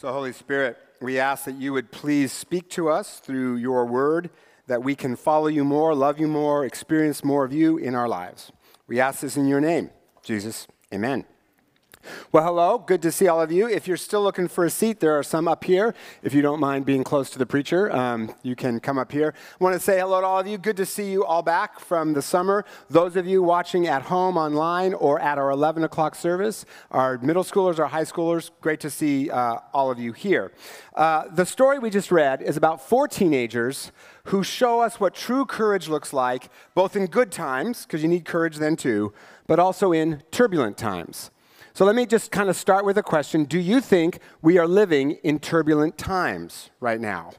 So, Holy Spirit, we ask that you would please speak to us through your word, that we can follow you more, love you more, experience more of you in our lives. We ask this in your name, Jesus. Amen. Well, hello. Good to see all of you. If you're still looking for a seat, there are some up here. If you don't mind being close to the preacher, um, you can come up here. I want to say hello to all of you. Good to see you all back from the summer. Those of you watching at home online or at our 11 o'clock service, our middle schoolers, our high schoolers, great to see uh, all of you here. Uh, the story we just read is about four teenagers who show us what true courage looks like, both in good times, because you need courage then too, but also in turbulent times. So let me just kind of start with a question. Do you think we are living in turbulent times right now?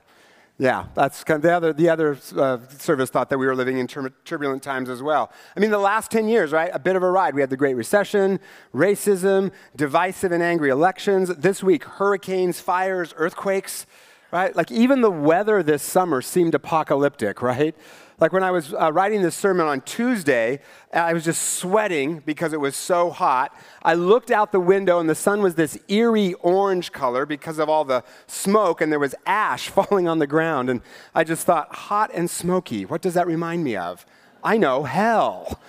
Yeah, that's kind of the other, the other uh, service thought that we were living in tur- turbulent times as well. I mean, the last 10 years, right? A bit of a ride. We had the Great Recession, racism, divisive and angry elections. This week, hurricanes, fires, earthquakes, right? Like even the weather this summer seemed apocalyptic, right? Like when I was uh, writing this sermon on Tuesday, I was just sweating because it was so hot. I looked out the window and the sun was this eerie orange color because of all the smoke and there was ash falling on the ground. And I just thought, hot and smoky, what does that remind me of? I know, hell.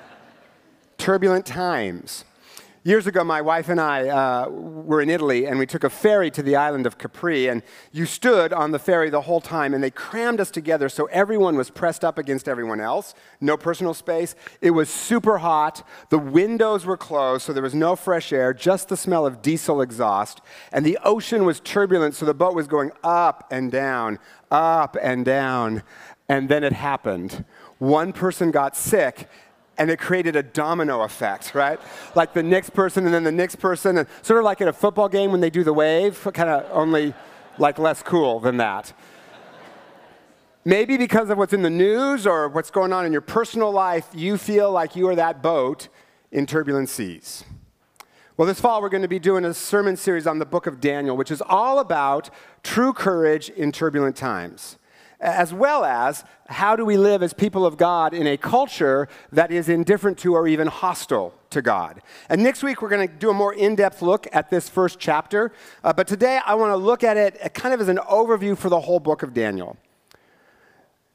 Turbulent times. Years ago, my wife and I uh, were in Italy, and we took a ferry to the island of Capri. And you stood on the ferry the whole time, and they crammed us together so everyone was pressed up against everyone else. No personal space. It was super hot. The windows were closed, so there was no fresh air, just the smell of diesel exhaust. And the ocean was turbulent, so the boat was going up and down, up and down. And then it happened. One person got sick, and it created a domino effect, right? Like the next person and then the next person, and sort of like at a football game when they do the wave, kind of only like less cool than that. Maybe because of what's in the news or what's going on in your personal life, you feel like you are that boat in turbulent seas. Well, this fall we're going to be doing a sermon series on the book of Daniel, which is all about true courage in turbulent times as well as how do we live as people of God in a culture that is indifferent to or even hostile to God. And next week, we're going to do a more in depth look at this first chapter. Uh, but today, I want to look at it kind of as an overview for the whole book of Daniel.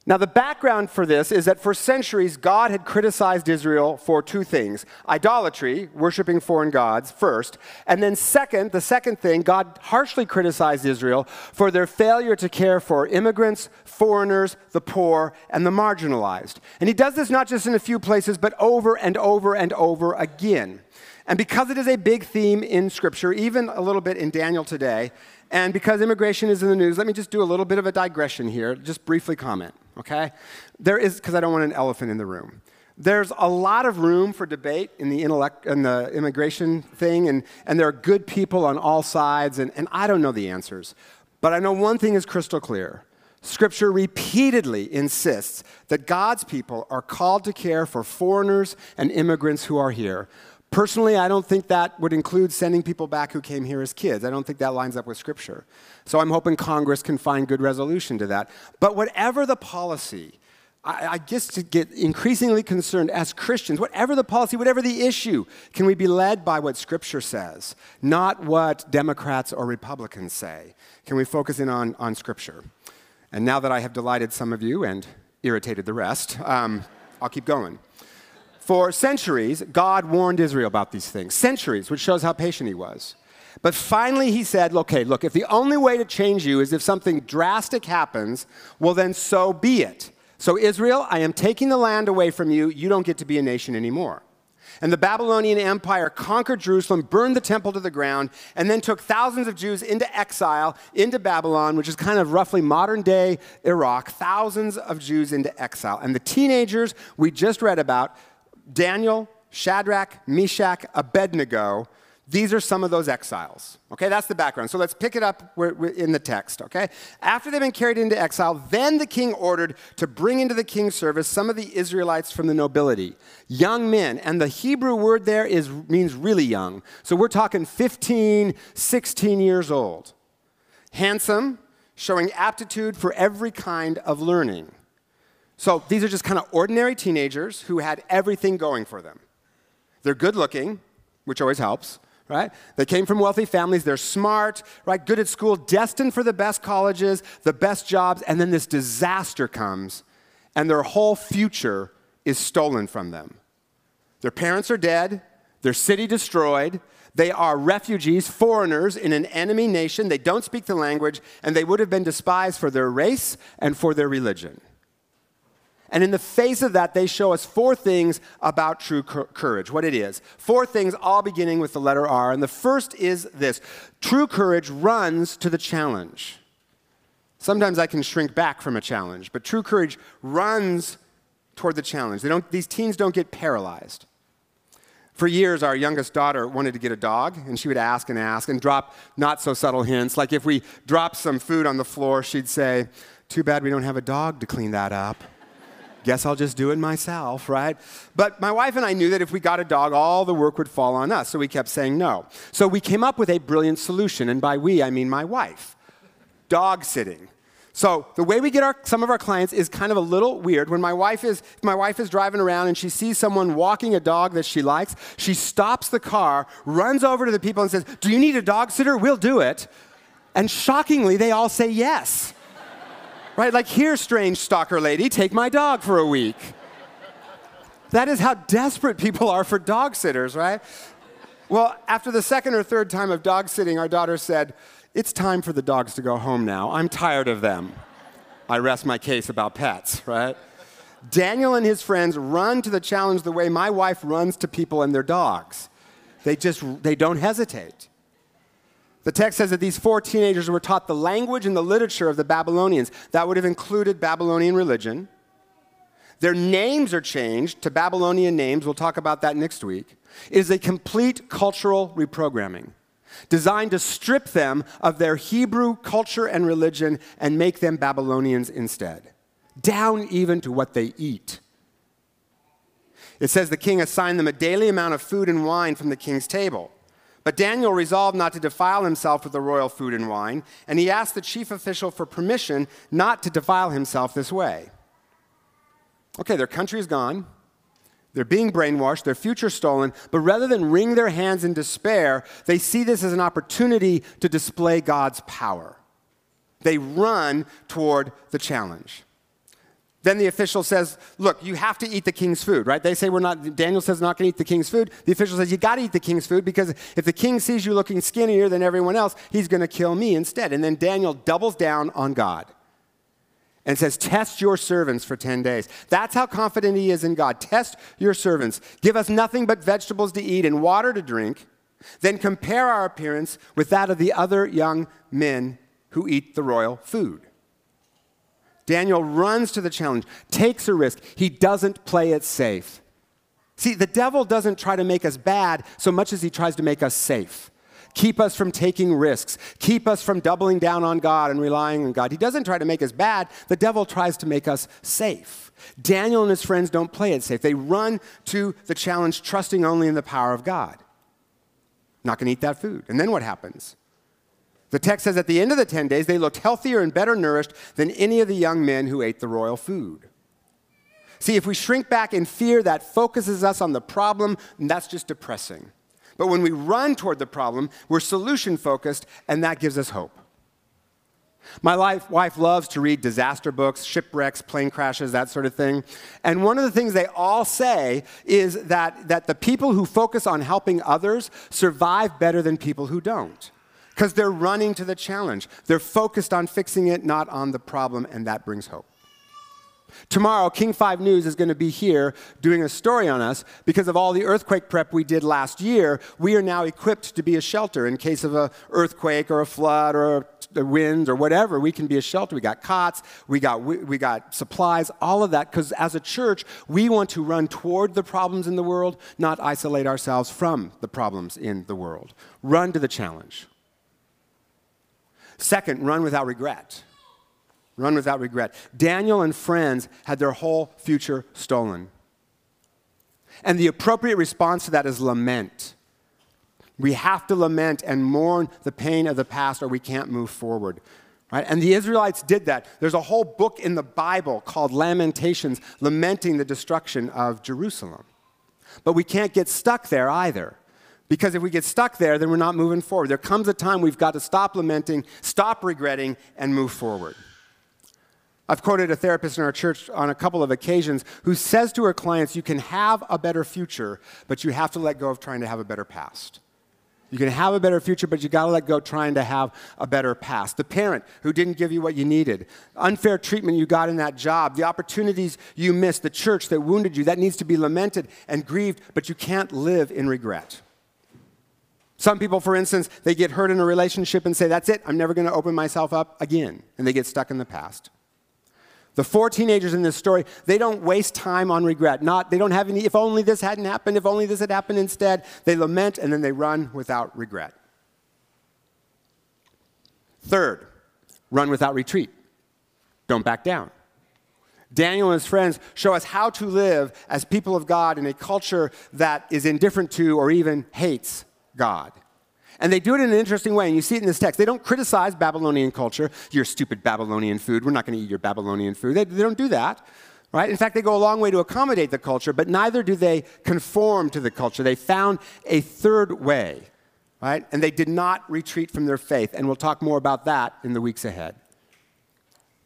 Now, the background for this is that for centuries, God had criticized Israel for two things idolatry, worshiping foreign gods, first. And then, second, the second thing, God harshly criticized Israel for their failure to care for immigrants, foreigners, the poor, and the marginalized. And he does this not just in a few places, but over and over and over again. And because it is a big theme in Scripture, even a little bit in Daniel today, and because immigration is in the news, let me just do a little bit of a digression here, just briefly comment okay? There is, because I don't want an elephant in the room. There's a lot of room for debate in the, intellect, in the immigration thing, and, and there are good people on all sides, and, and I don't know the answers. But I know one thing is crystal clear. Scripture repeatedly insists that God's people are called to care for foreigners and immigrants who are here, Personally, I don't think that would include sending people back who came here as kids. I don't think that lines up with Scripture. So I'm hoping Congress can find good resolution to that. But whatever the policy, I, to get increasingly concerned as Christians, whatever the policy, whatever the issue, can we be led by what Scripture says, not what Democrats or Republicans say? Can we focus in on, on Scripture? And now that I have delighted some of you and irritated the rest, um, I'll keep going. For centuries, God warned Israel about these things. Centuries, which shows how patient he was. But finally, he said, okay, look, if the only way to change you is if something drastic happens, well, then so be it. So, Israel, I am taking the land away from you. You don't get to be a nation anymore. And the Babylonian Empire conquered Jerusalem, burned the temple to the ground, and then took thousands of Jews into exile into Babylon, which is kind of roughly modern day Iraq. Thousands of Jews into exile. And the teenagers we just read about Daniel, Shadrach, Meshach, Abednego, these are some of those exiles. Okay, that's the background. So let's pick it up in the text. Okay, after they've been carried into exile, then the king ordered to bring into the king's service some of the Israelites from the nobility, young men, and the Hebrew word there is means really young. So we're talking 15, 16 years old, handsome, showing aptitude for every kind of learning. So these are just kind of ordinary teenagers who had everything going for them. They're good looking, which always helps, right? They came from wealthy families, they're smart, right? Good at school, destined for the best colleges, the best jobs, and then this disaster comes, and their whole future is stolen from them. Their parents are dead, their city destroyed, they are refugees, foreigners in an enemy nation. They don't speak the language, and they would have been despised for their race and for their religion. And in the face of that, they show us four things about true courage, what it is. Four things, all beginning with the letter R. And the first is this true courage runs to the challenge. Sometimes I can shrink back from a challenge, but true courage runs toward the challenge. They don't, these teens don't get paralyzed. For years, our youngest daughter wanted to get a dog, and she would ask and ask and drop not so subtle hints. Like if we dropped some food on the floor, she'd say, Too bad we don't have a dog to clean that up. Guess I'll just do it myself, right? But my wife and I knew that if we got a dog, all the work would fall on us, so we kept saying no. So we came up with a brilliant solution, and by we, I mean my wife dog sitting. So the way we get our, some of our clients is kind of a little weird. When my wife is my wife is driving around and she sees someone walking a dog that she likes, she stops the car, runs over to the people and says, "Do you need a dog sitter? We'll do it." And shockingly, they all say yes. Right? Like, here, strange stalker lady, take my dog for a week. That is how desperate people are for dog sitters, right? Well, after the second or third time of dog sitting, our daughter said, it's time for the dogs to go home now. I'm tired of them. I rest my case about pets, right? Daniel and his friends run to the challenge the way my wife runs to people and their dogs. They just they don't hesitate. The text says that these four teenagers were taught the language and the literature of the Babylonians. That would have included Babylonian religion. Their names are changed to Babylonian names. We'll talk about that next week. It is a complete cultural reprogramming designed to strip them of their Hebrew culture and religion and make them Babylonians instead, down even to what they eat. It says the king assigned them a daily amount of food and wine from the king's table. But Daniel resolved not to defile himself with the royal food and wine, and he asked the chief official for permission not to defile himself this way. Okay, their country is gone. They're being brainwashed, their future stolen, but rather than wring their hands in despair, they see this as an opportunity to display God's power. They run toward the challenge. Then the official says, Look, you have to eat the king's food, right? They say we're not, Daniel says not going to eat the king's food. The official says, You got to eat the king's food because if the king sees you looking skinnier than everyone else, he's going to kill me instead. And then Daniel doubles down on God and says, Test your servants for 10 days. That's how confident he is in God. Test your servants. Give us nothing but vegetables to eat and water to drink. Then compare our appearance with that of the other young men who eat the royal food. Daniel runs to the challenge, takes a risk. He doesn't play it safe. See, the devil doesn't try to make us bad so much as he tries to make us safe keep us from taking risks, keep us from doubling down on God and relying on God. He doesn't try to make us bad, the devil tries to make us safe. Daniel and his friends don't play it safe. They run to the challenge trusting only in the power of God. Not going to eat that food. And then what happens? The text says at the end of the 10 days, they looked healthier and better nourished than any of the young men who ate the royal food. See, if we shrink back in fear, that focuses us on the problem, and that's just depressing. But when we run toward the problem, we're solution focused, and that gives us hope. My life, wife loves to read disaster books, shipwrecks, plane crashes, that sort of thing. And one of the things they all say is that, that the people who focus on helping others survive better than people who don't. Because they're running to the challenge. They're focused on fixing it, not on the problem, and that brings hope. Tomorrow, King 5 News is going to be here doing a story on us because of all the earthquake prep we did last year. We are now equipped to be a shelter in case of an earthquake or a flood or a wind or whatever. We can be a shelter. We got cots, we got, we got supplies, all of that because as a church, we want to run toward the problems in the world, not isolate ourselves from the problems in the world. Run to the challenge. Second, run without regret. Run without regret. Daniel and friends had their whole future stolen. And the appropriate response to that is lament. We have to lament and mourn the pain of the past, or we can't move forward. Right? And the Israelites did that. There's a whole book in the Bible called Lamentations, lamenting the destruction of Jerusalem. But we can't get stuck there either. Because if we get stuck there, then we're not moving forward. There comes a time we've got to stop lamenting, stop regretting, and move forward. I've quoted a therapist in our church on a couple of occasions who says to her clients, You can have a better future, but you have to let go of trying to have a better past. You can have a better future, but you got to let go trying to have a better past. The parent who didn't give you what you needed, unfair treatment you got in that job, the opportunities you missed, the church that wounded you, that needs to be lamented and grieved, but you can't live in regret. Some people, for instance, they get hurt in a relationship and say, That's it, I'm never going to open myself up again. And they get stuck in the past. The four teenagers in this story, they don't waste time on regret. Not, they don't have any, if only this hadn't happened, if only this had happened instead. They lament and then they run without regret. Third, run without retreat. Don't back down. Daniel and his friends show us how to live as people of God in a culture that is indifferent to or even hates God. And they do it in an interesting way, and you see it in this text. They don't criticize Babylonian culture. Your stupid Babylonian food. We're not going to eat your Babylonian food. They, they don't do that. Right? In fact, they go a long way to accommodate the culture, but neither do they conform to the culture. They found a third way, right? And they did not retreat from their faith, and we'll talk more about that in the weeks ahead.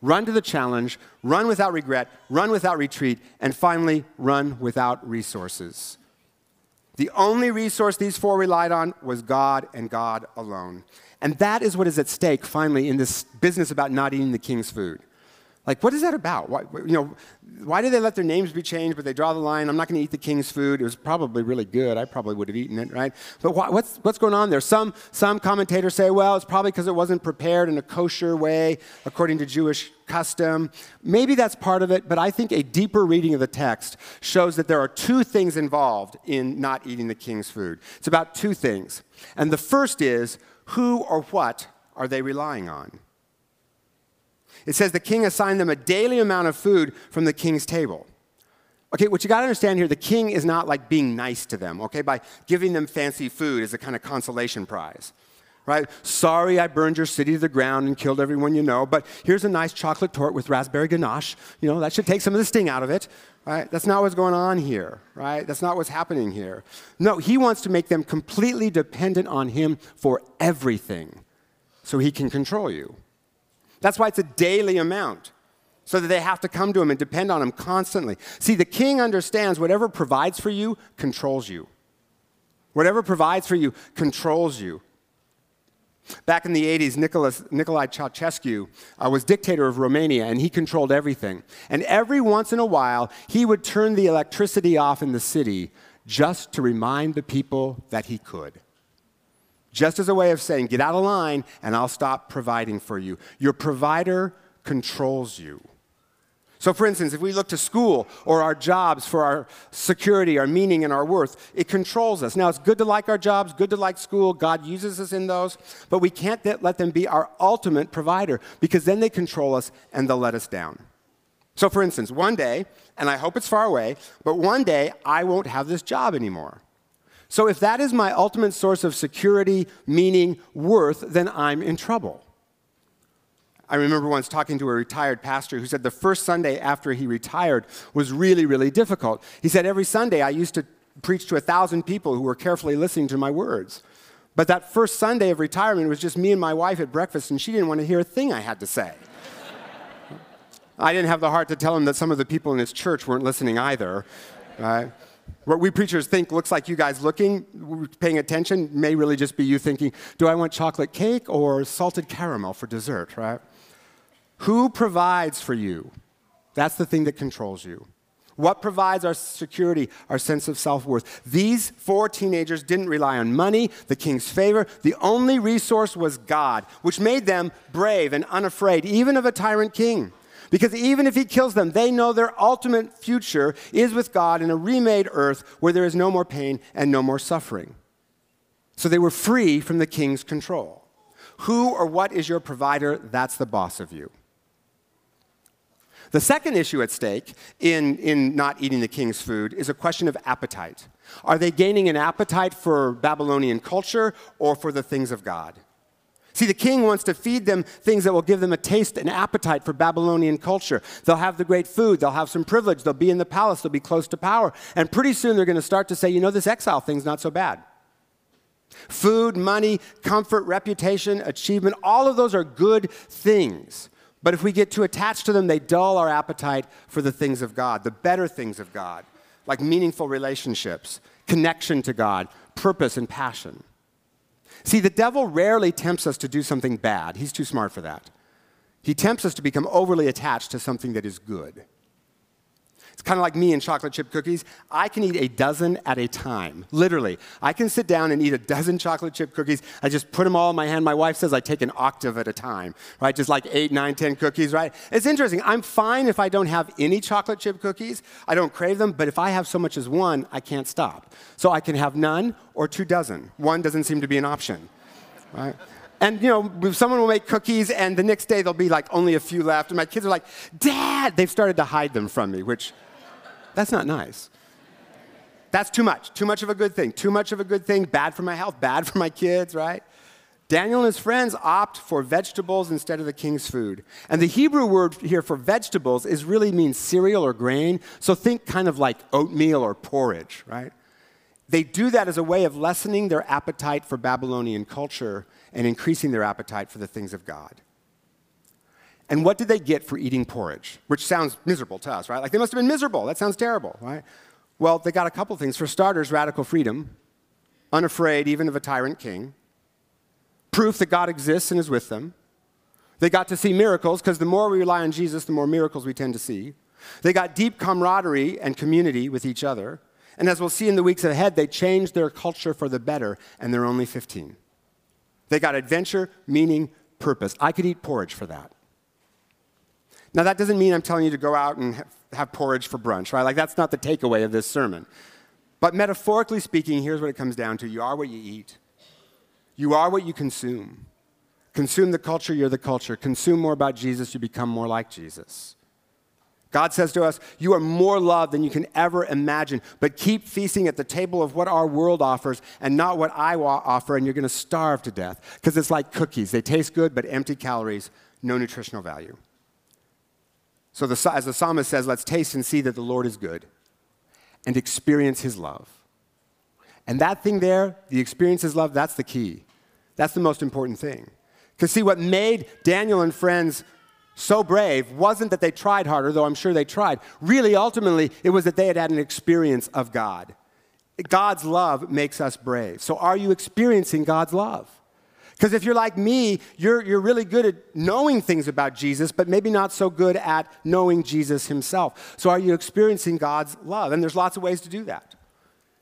Run to the challenge, run without regret, run without retreat, and finally, run without resources. The only resource these four relied on was God and God alone. And that is what is at stake finally in this business about not eating the king's food. Like, what is that about? Why, you know, why did they let their names be changed, but they draw the line? I'm not going to eat the king's food. It was probably really good. I probably would have eaten it, right? But what's, what's going on there? Some, some commentators say, well, it's probably because it wasn't prepared in a kosher way according to Jewish custom. Maybe that's part of it, but I think a deeper reading of the text shows that there are two things involved in not eating the king's food. It's about two things. And the first is who or what are they relying on? It says the king assigned them a daily amount of food from the king's table. Okay, what you got to understand here, the king is not like being nice to them, okay, by giving them fancy food as a kind of consolation prize. Right? Sorry I burned your city to the ground and killed everyone you know, but here's a nice chocolate torte with raspberry ganache. You know, that should take some of the sting out of it. Right? That's not what's going on here, right? That's not what's happening here. No, he wants to make them completely dependent on him for everything so he can control you. That's why it's a daily amount, so that they have to come to him and depend on him constantly. See, the king understands whatever provides for you controls you. Whatever provides for you controls you. Back in the 80s, Nicholas, Nicolae Ceausescu uh, was dictator of Romania, and he controlled everything. And every once in a while, he would turn the electricity off in the city just to remind the people that he could just as a way of saying, get out of line and I'll stop providing for you. Your provider controls you. So, for instance, if we look to school or our jobs for our security, our meaning, and our worth, it controls us. Now, it's good to like our jobs, good to like school. God uses us in those, but we can't let them be our ultimate provider because then they control us and they'll let us down. So, for instance, one day, and I hope it's far away, but one day I won't have this job anymore. So if that is my ultimate source of security, meaning, worth, then I'm in trouble. I remember once talking to a retired pastor who said the first Sunday after he retired was really, really difficult. He said, Every Sunday I used to preach to a thousand people who were carefully listening to my words. But that first Sunday of retirement was just me and my wife at breakfast, and she didn't want to hear a thing I had to say. I didn't have the heart to tell him that some of the people in his church weren't listening either. Right? What we preachers think looks like you guys looking, paying attention, may really just be you thinking, do I want chocolate cake or salted caramel for dessert, right? Who provides for you? That's the thing that controls you. What provides our security, our sense of self worth? These four teenagers didn't rely on money, the king's favor. The only resource was God, which made them brave and unafraid, even of a tyrant king. Because even if he kills them, they know their ultimate future is with God in a remade earth where there is no more pain and no more suffering. So they were free from the king's control. Who or what is your provider? That's the boss of you. The second issue at stake in, in not eating the king's food is a question of appetite. Are they gaining an appetite for Babylonian culture or for the things of God? See, the king wants to feed them things that will give them a taste and appetite for Babylonian culture. They'll have the great food, they'll have some privilege, they'll be in the palace, they'll be close to power. And pretty soon they're going to start to say, you know, this exile thing's not so bad. Food, money, comfort, reputation, achievement, all of those are good things. But if we get too attached to them, they dull our appetite for the things of God, the better things of God, like meaningful relationships, connection to God, purpose, and passion. See, the devil rarely tempts us to do something bad. He's too smart for that. He tempts us to become overly attached to something that is good. It's kind of like me and chocolate chip cookies. I can eat a dozen at a time, literally. I can sit down and eat a dozen chocolate chip cookies. I just put them all in my hand. My wife says I take an octave at a time, right? Just like eight, nine, ten cookies, right? It's interesting. I'm fine if I don't have any chocolate chip cookies. I don't crave them, but if I have so much as one, I can't stop. So I can have none or two dozen. One doesn't seem to be an option, right? And you know, someone will make cookies, and the next day there'll be like only a few left, and my kids are like, "Dad!" They've started to hide them from me, which that's not nice. That's too much. Too much of a good thing. Too much of a good thing. Bad for my health. Bad for my kids, right? Daniel and his friends opt for vegetables instead of the king's food. And the Hebrew word here for vegetables is really means cereal or grain. So think kind of like oatmeal or porridge, right? They do that as a way of lessening their appetite for Babylonian culture and increasing their appetite for the things of God. And what did they get for eating porridge? Which sounds miserable to us, right? Like they must have been miserable. That sounds terrible, right? Well, they got a couple things. For starters, radical freedom, unafraid even of a tyrant king, proof that God exists and is with them. They got to see miracles, because the more we rely on Jesus, the more miracles we tend to see. They got deep camaraderie and community with each other. And as we'll see in the weeks ahead, they changed their culture for the better, and they're only 15. They got adventure, meaning, purpose. I could eat porridge for that. Now, that doesn't mean I'm telling you to go out and have porridge for brunch, right? Like, that's not the takeaway of this sermon. But metaphorically speaking, here's what it comes down to you are what you eat, you are what you consume. Consume the culture, you're the culture. Consume more about Jesus, you become more like Jesus. God says to us, You are more loved than you can ever imagine, but keep feasting at the table of what our world offers and not what I offer, and you're going to starve to death. Because it's like cookies. They taste good, but empty calories, no nutritional value. So, the, as the psalmist says, let's taste and see that the Lord is good and experience his love. And that thing there, the experience his love, that's the key. That's the most important thing. Because, see, what made Daniel and friends so brave wasn't that they tried harder, though I'm sure they tried. Really, ultimately, it was that they had had an experience of God. God's love makes us brave. So, are you experiencing God's love? Because if you're like me, you're, you're really good at knowing things about Jesus, but maybe not so good at knowing Jesus himself. So, are you experiencing God's love? And there's lots of ways to do that.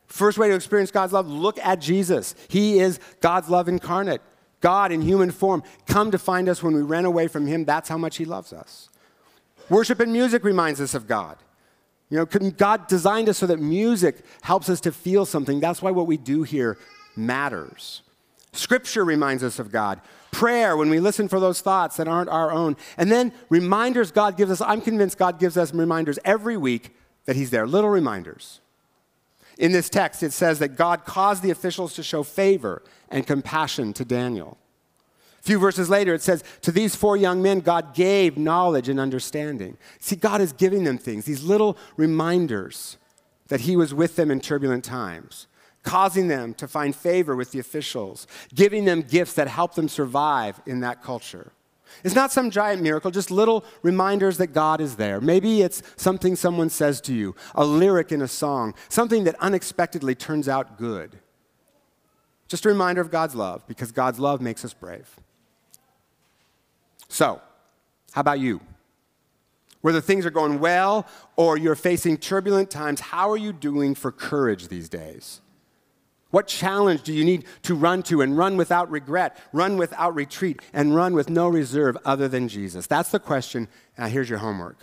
First way to experience God's love look at Jesus. He is God's love incarnate. God in human form, come to find us when we ran away from Him. That's how much He loves us. Worship and music reminds us of God. You know, God designed us so that music helps us to feel something. That's why what we do here matters. Scripture reminds us of God. Prayer, when we listen for those thoughts that aren't our own. And then reminders God gives us. I'm convinced God gives us reminders every week that He's there, little reminders. In this text, it says that God caused the officials to show favor and compassion to Daniel. A few verses later, it says, To these four young men, God gave knowledge and understanding. See, God is giving them things, these little reminders that He was with them in turbulent times causing them to find favor with the officials, giving them gifts that help them survive in that culture. It's not some giant miracle, just little reminders that God is there. Maybe it's something someone says to you, a lyric in a song, something that unexpectedly turns out good. Just a reminder of God's love, because God's love makes us brave. So, how about you? Whether things are going well or you're facing turbulent times, how are you doing for courage these days? What challenge do you need to run to and run without regret, run without retreat, and run with no reserve other than Jesus? That's the question. Now, here's your homework.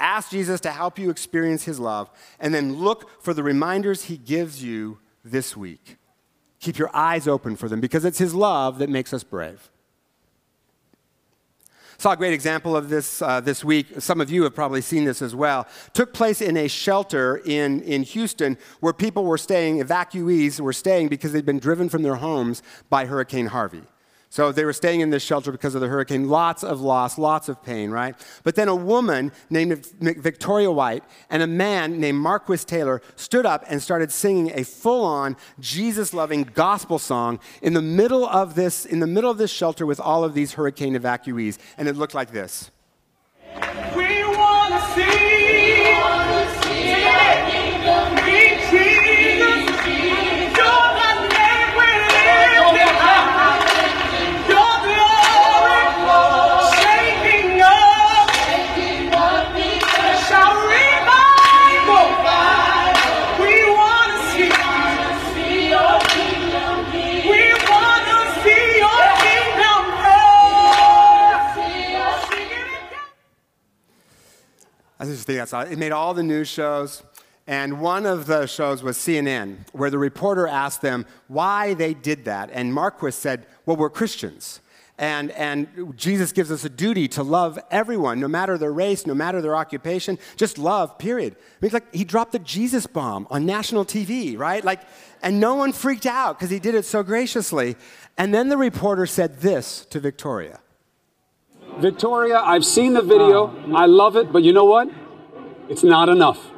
Ask Jesus to help you experience his love, and then look for the reminders he gives you this week. Keep your eyes open for them because it's his love that makes us brave. Saw a great example of this uh, this week. Some of you have probably seen this as well. Took place in a shelter in, in Houston where people were staying, evacuees were staying because they'd been driven from their homes by Hurricane Harvey. So they were staying in this shelter because of the hurricane. Lots of loss, lots of pain, right? But then a woman named Victoria White and a man named Marquis Taylor stood up and started singing a full-on Jesus-loving gospel song in the middle of this, in the middle of this shelter with all of these hurricane evacuees. And it looked like this. We It made all the news shows. And one of the shows was CNN, where the reporter asked them why they did that. And Marquis said, Well, we're Christians. And, and Jesus gives us a duty to love everyone, no matter their race, no matter their occupation, just love, period. I mean, like he dropped the Jesus bomb on national TV, right? Like, and no one freaked out because he did it so graciously. And then the reporter said this to Victoria Victoria, I've seen the video. I love it, but you know what? It's not enough.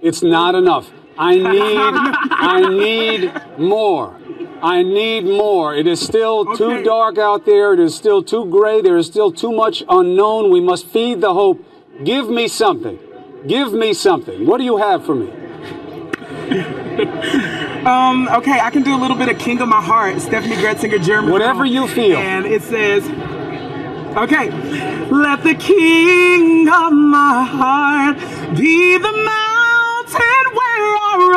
It's not enough. I need I need more. I need more. It is still okay. too dark out there. It is still too gray. There is still too much unknown. We must feed the hope. Give me something. Give me something. What do you have for me? um, okay, I can do a little bit of King of My Heart, Steffany Gretzinger, German. Whatever you feel. And it says, Okay. Let the king of my heart be the mountain where I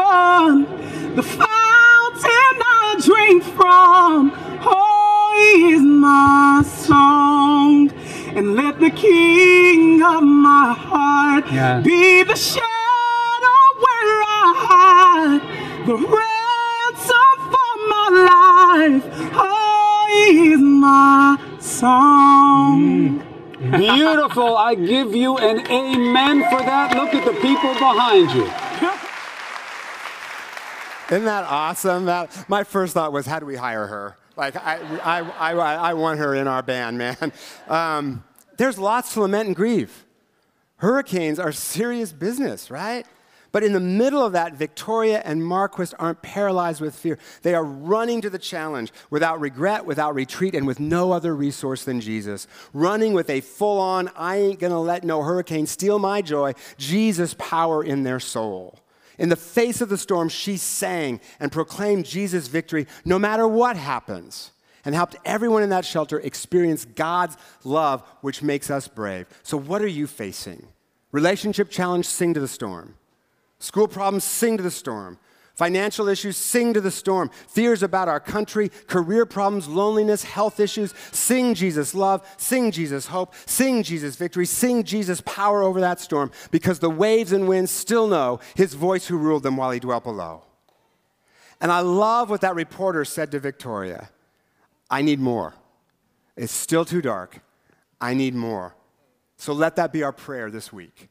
an amen for that. Look at the people behind you. Isn't that awesome? That, my first thought was, how do we hire her? Like, I, I, I, I want her in our band, man. Um, there's lots to lament and grieve. Hurricanes are serious business, right? But in the middle of that, Victoria and Marquis aren't paralyzed with fear. They are running to the challenge without regret, without retreat, and with no other resource than Jesus. Running with a full on, I ain't gonna let no hurricane steal my joy, Jesus power in their soul. In the face of the storm, she sang and proclaimed Jesus' victory no matter what happens and helped everyone in that shelter experience God's love, which makes us brave. So, what are you facing? Relationship challenge, sing to the storm. School problems, sing to the storm. Financial issues, sing to the storm. Fears about our country, career problems, loneliness, health issues, sing Jesus' love, sing Jesus' hope, sing Jesus' victory, sing Jesus' power over that storm because the waves and winds still know his voice who ruled them while he dwelt below. And I love what that reporter said to Victoria I need more. It's still too dark. I need more. So let that be our prayer this week.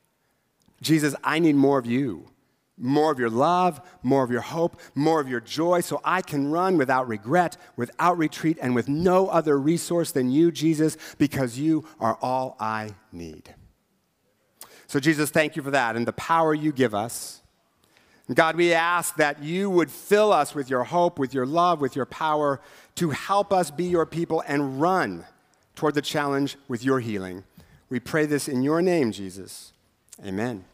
Jesus, I need more of you more of your love, more of your hope, more of your joy, so I can run without regret, without retreat, and with no other resource than you, Jesus, because you are all I need. So, Jesus, thank you for that and the power you give us. God, we ask that you would fill us with your hope, with your love, with your power to help us be your people and run toward the challenge with your healing. We pray this in your name, Jesus. Amen.